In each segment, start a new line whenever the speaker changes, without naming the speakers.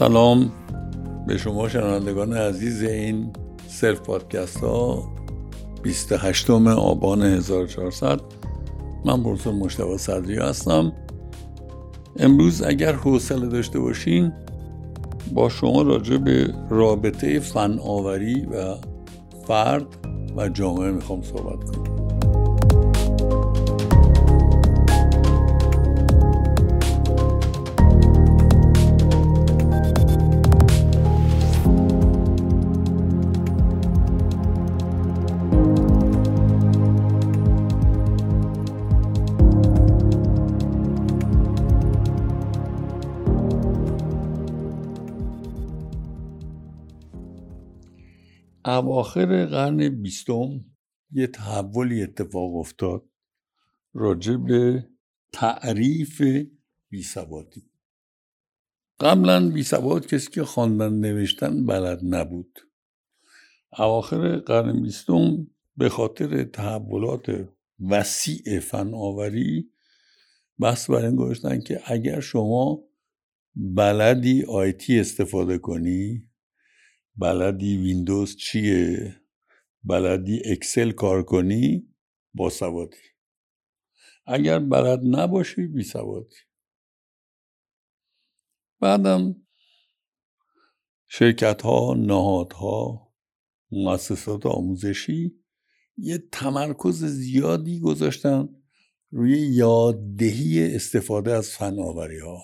سلام به شما شنوندگان عزیز این سلف پادکست ها. 28 آبان 1400 من پروفسور مشتبه صدری هستم. امروز اگر حوصله داشته باشین با شما راجع به رابطه فناوری و فرد و جامعه می‌خوام صحبت کنم. اواخر قرن بیستم یه تحولی اتفاق افتاد راجع به تعریف بیسوادی قبلا بیسواد کسی که خواندن نوشتن بلد نبود. اواخر قرن بیستم به خاطر تحولات وسیع فناوری بحث بر این گذاشتن که اگر شما بلدی آیتی استفاده کنی بلدی ویندوز چیه؟ بلدی اکسل کار کنی؟ با سوادی. اگر بلد نباشی بی سوادی. بعدم شرکت ها نهادها مؤسسات آموزشی یه تمرکز زیادی گذاشتن روی یاددهی استفاده از فناوری ها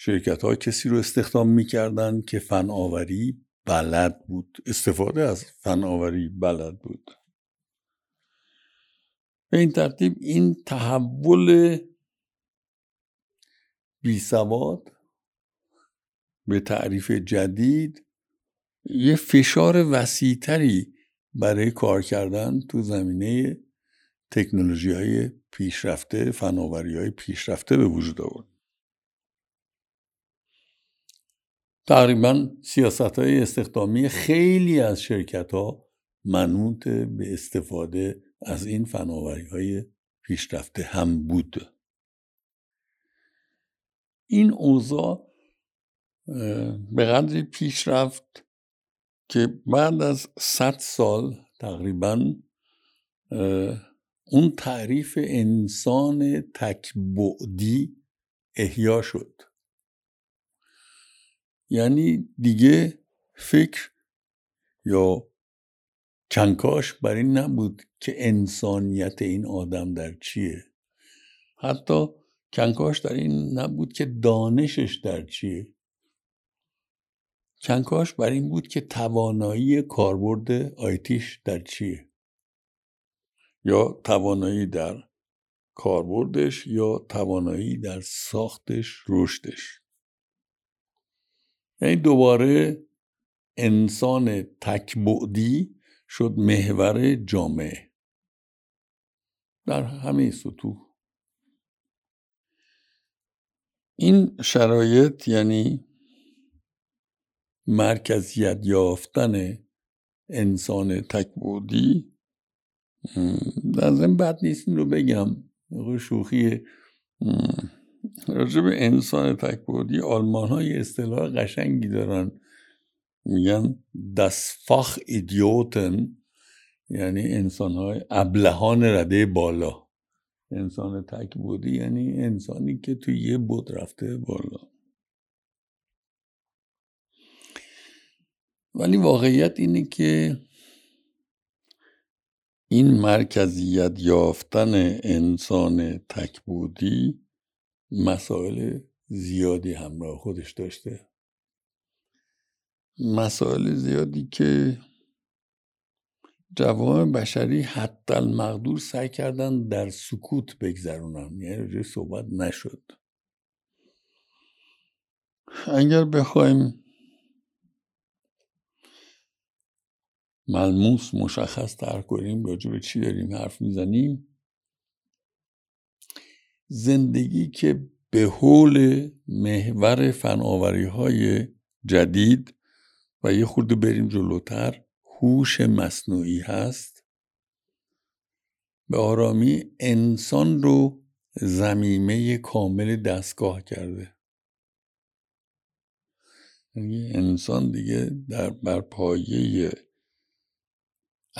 شرکت ها کسی رو استخدام می‌کردن که فناوری بلد بود. استفاده از فناوری بلد بود. به این ترتیب این تحول بیسواد به تعریف جدید یه فشار وسیعتری برای کار کردن تو زمینه تکنولوژی های پیشرفته فناوری های پیشرفته به وجود آورد. تقریبا سیاست های استخدامی خیلی از شرکت ها منوط به استفاده از این فناوری های پیشرفته هم بود. این اوضاع به قدری پیشرفت که بعد از صد سال تقریبا اون تعریف انسان تکبعدی احیا شد. یعنی دیگه فکر یا کنکاش بر این نبود که انسانیت این آدم در چیه. حتی کنکاش در این نبود که دانشش در چیه. کنکاش بر این بود که توانایی کاربرد آیتیش در چیه. یا توانایی در کاربردش یا توانایی در ساختش رشدش. یعنی دوباره انسان تکبعدی شد محور جامعه. در همه سطوح. این شرایط یعنی مرکزیت یافتن انسان تکبودی در ضمن بد نیست این رو بگم. شوخی راجب انسان تکبودی آلمان های اصطلاح قشنگی دارن. میگن دستفاخ ایدیوتن یعنی انسان های ابلهان رده بالا. انسان تکبودی یعنی انسانی که توی یه بود رفته بالا. ولی واقعیت اینه که این مرکزیت یافتن انسان تکبودی مسائل زیادی همراه خودش داشته. مسائل زیادی که جوام بشری حتی المقدور سعی کردن در سکوت بگذرونن. یعنی راجع صحبت نشد. اگر بخوایم ملموس مشخص تر کنیم راجع به چی داریم حرف می‌زنیم زندگی که به حول محور فناوری های جدید و یه خورده بریم جلوتر هوش مصنوعی هست. به آرامی انسان رو زمیمه کامل دستگاه کرده. یعنی انسان دیگه در بر پایه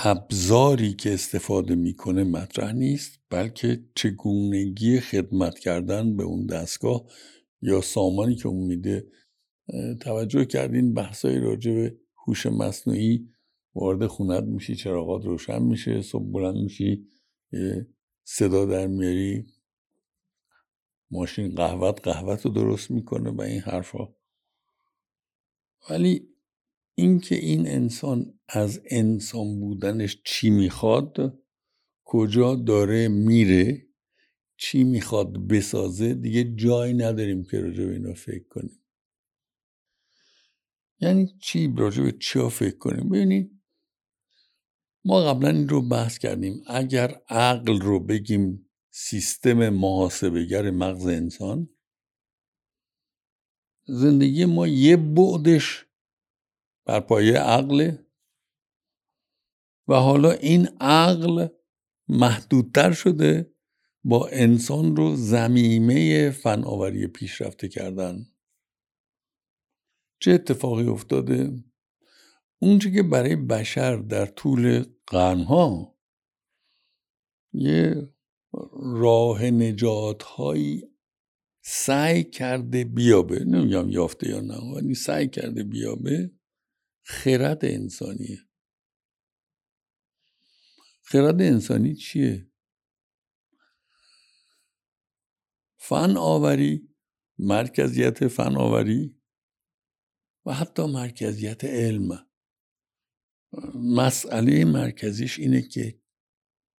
ابزاری که استفاده می‌کنه مطرح نیست بلکه چگونگی خدمت کردن به اون دستگاه یا سامانی که اون میده توجه کردین بحثای راجع به هوش مصنوعی وارد خونت میشی چراغات روشن میشه صبح بلند میشی صدا در میاری ماشین قهوت قهوت رو درست می‌کنه و این حرفا. ولی اینکه این انسان از انسان بودنش چی می‌خواد کجا داره میره چی می‌خواد بسازه دیگه جایی نداریم که راجع به اینا فکر کنیم. یعنی چی راجع به چیا فکر کنیم؟ ببینید ما قبلا این رو بحث کردیم. اگر عقل رو بگیم سیستم محاسبگر مغز انسان زندگی ما یه بعدش بر پایه عقل. و حالا این عقل محدودتر شده با انسان رو زمیمه فناوری پیشرفته کردن. چه اتفاقی افتاده؟ اونچه که برای بشر در طول قرنها یه راه نجات هایی سعی کرده بیابه. نمیگم یافته یا نه ولی سعی کرده بیابه. خرد انسانیه. خرد انسانی چیه؟ فن آوری مرکزیت فن آوری و حتی مرکزیت علم. مسئله مرکزیش اینه که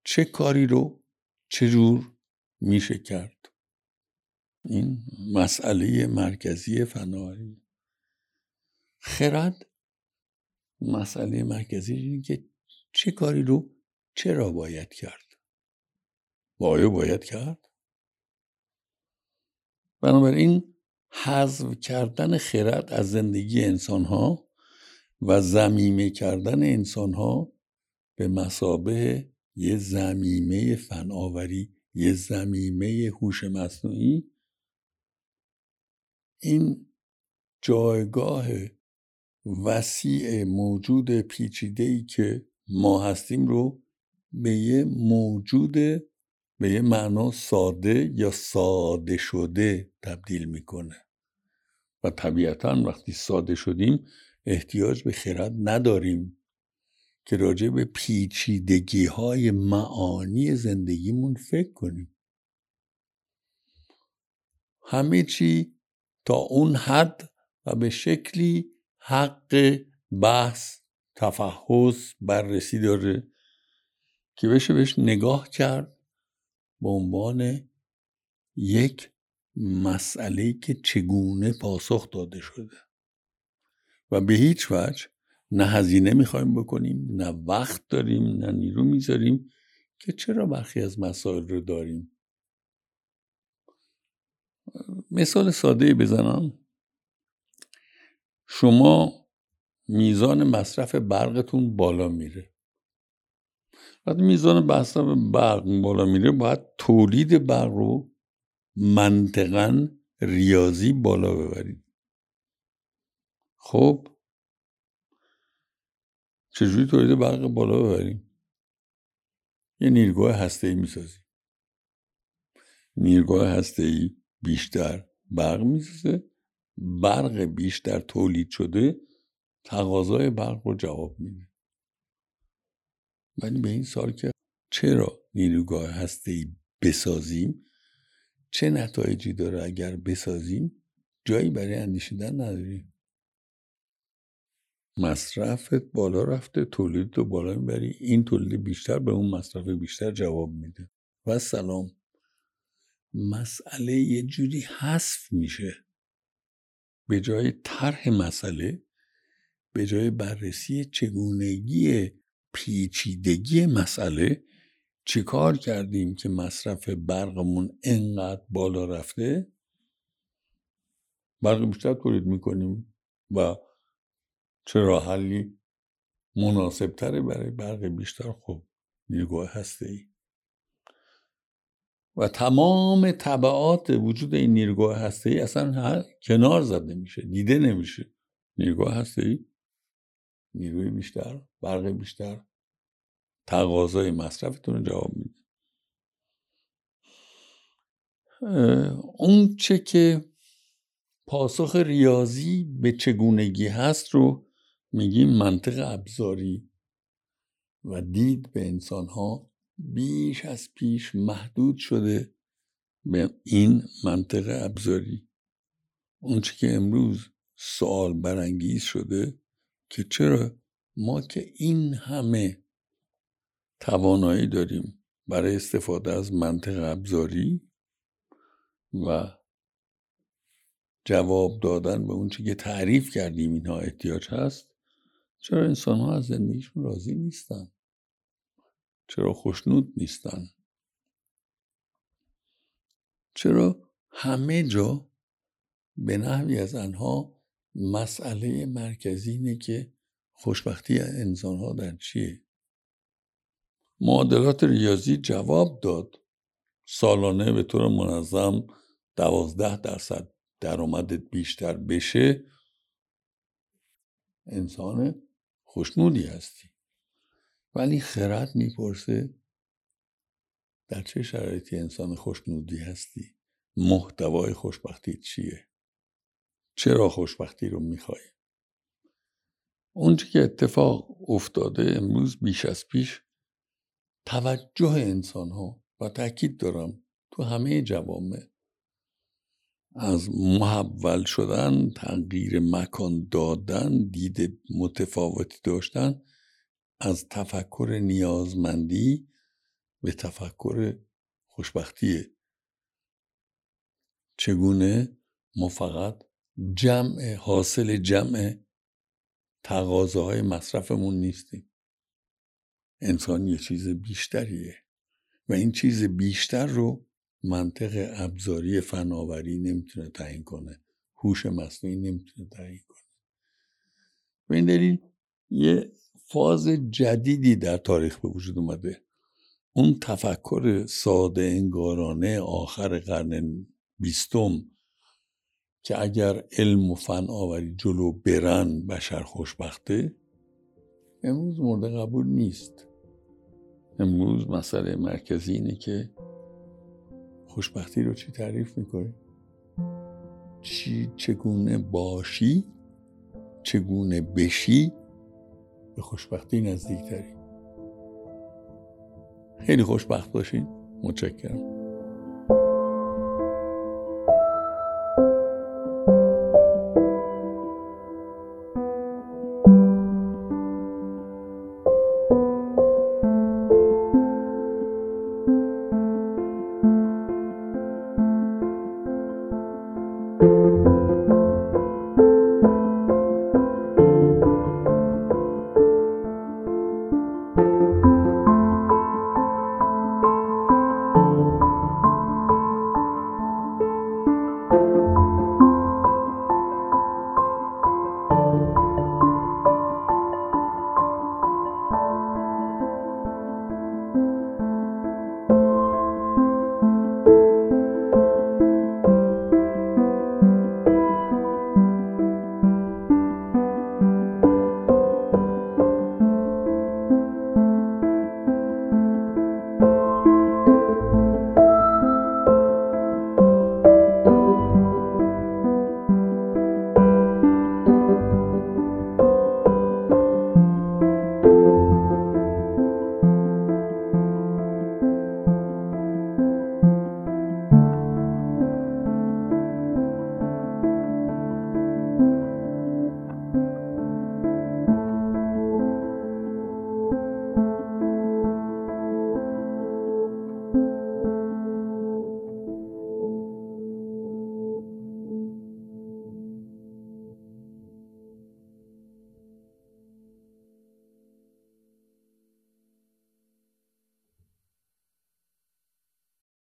چه کاری رو چجور میشه کرد. این مسئله مرکزی فناوری خرد مسئله مرکزی اینه که چه کاری رو چرا باید کرد؟ وایا باید کرد؟ بنابراین حذف کردن خرد از زندگی انسان ها و زمیمه کردن انسان ها به مسابه یه زمیمه فناوری یه زمیمه هوش مصنوعی این جایگاه وسیع موجود پیچیده ای که ما هستیم رو به یه موجود به یه معنا ساده یا ساده شده تبدیل می‌کنه. و طبیعتا وقتی ساده شدیم احتیاج به خرد نداریم که راجع به پیچیدگی های معانی زندگیمون فکر کنیم. همه چی تا اون حد و به شکلی حق بحث تفحص بررسی داره که بشه بهش نگاه کرد به عنوان یک مسئله که چگونه پاسخ داده شده. و به هیچ وجه نه هزینه می‌خوایم بکنیم نه وقت داریم نه نیرو می‌ذاریم که چرا برخی از مسائل رو داریم. مثال ساده بزنم. شما میزان مصرف برقتون بالا میره. وقتی میزان مصرف برق بالا میره باید تولید برق رو منطقا ریاضی بالا ببرید. خب؟ چجوری تولید برق بالا ببریم؟ یه نیرگاه هسته ای می‌سازیم. نیرگاه هسته ای بیشتر برق می‌سازه. برق بیشتر تولید شده تقاضای برق رو جواب میده. ولی به این سال که چرا نیروگاه هسته ای بسازیم؟ چه نتایجی داره اگر بسازیم؟ جایی برای اندیشیدن نداریم. مصرفت بالا رفته تولید رو بالا می‌بری این تولید بیشتر به اون مصرف بیشتر جواب میده. و سلام مسئله یه جوری حذف میشه. به جای طرح مسئله به جای بررسی چگونگی پیچیدگی مسئله چیکار کردیم که مصرف برقمون انقدر بالا رفته؟ برق بیشتر تولید می‌کنیم و چه راه حلی مناسب تره برای برق بیشتر؟ خب نیروگاه هسته ای و تمام طبعات وجود این نیروگاه هسته ای اصلا کنار زده میشه دیده نمیشه. نیروگاه هستی نیروی بیشتر برق بیشتر. تقاضای مصرفتون رو جواب میده اون چه که پاسخ ریاضی به چگونگی هست رو میگیم منطق ابزاری و دید به انسان ها بیش از پیش محدود شده به این منطق ابزاری. اون چه که امروز سوال برانگیز شده که چرا ما که این همه توانایی داریم برای استفاده از منطق ابزاری و جواب دادن به اون که تعریف کردیم اینها احتیاج هست چرا انسان ها از زندگیشون راضی نیستن؟ چرا خوشنود نیستن؟ چرا همه جا به نحوی از آنها مسئله مرکزی اینه که خوشبختی انسان ها در چیه؟ معادلات ریاضی جواب داد سالانه به طور منظم دوازده درصد درآمدت بیشتر بشه. انسان خوشنودی هستی. ولی خرد می‌پرسه در چه شرایطی انسان خوشنودی هستی؟ محتوای خوشبختی چیه؟ چرا خوشبختی رو می‌خوای؟ اونچه که اتفاق افتاده امروز بیش از پیش توجه انسان ها و تاکید دارم تو همه جوامع. از محول شدن تغییر مکان دادن دید متفاوتی داشتن از تفکر نیازمندی به تفکر خوشبختیه. چگونه؟ ما فقط جمع حاصل جمع تقاضاهای مصرفمون نیستیم. انسان یه چیز بیشتریه و این چیز بیشتر رو منطق ابزاری فناوری نمی‌تونه تعیین کنه. هوش مصنوعی نمی‌تونه تعیین کنه. به این دلیل یه فاز جدیدی در تاریخ به وجود اومده. اون تفکر ساده انگارانه آخر قرن بیستم که اگر علم و فن آوری جلو برن بشر خوشبخته امروز مورد قبول نیست. امروز مسئله مرکزی اینه که خوشبختی رو چی تعریف می‌کنی؟ چی چگونه باشی؟ چگونه بشی؟ به خوشبختی نزدیکتری خیلی خوشبخت باشین. متشکرم.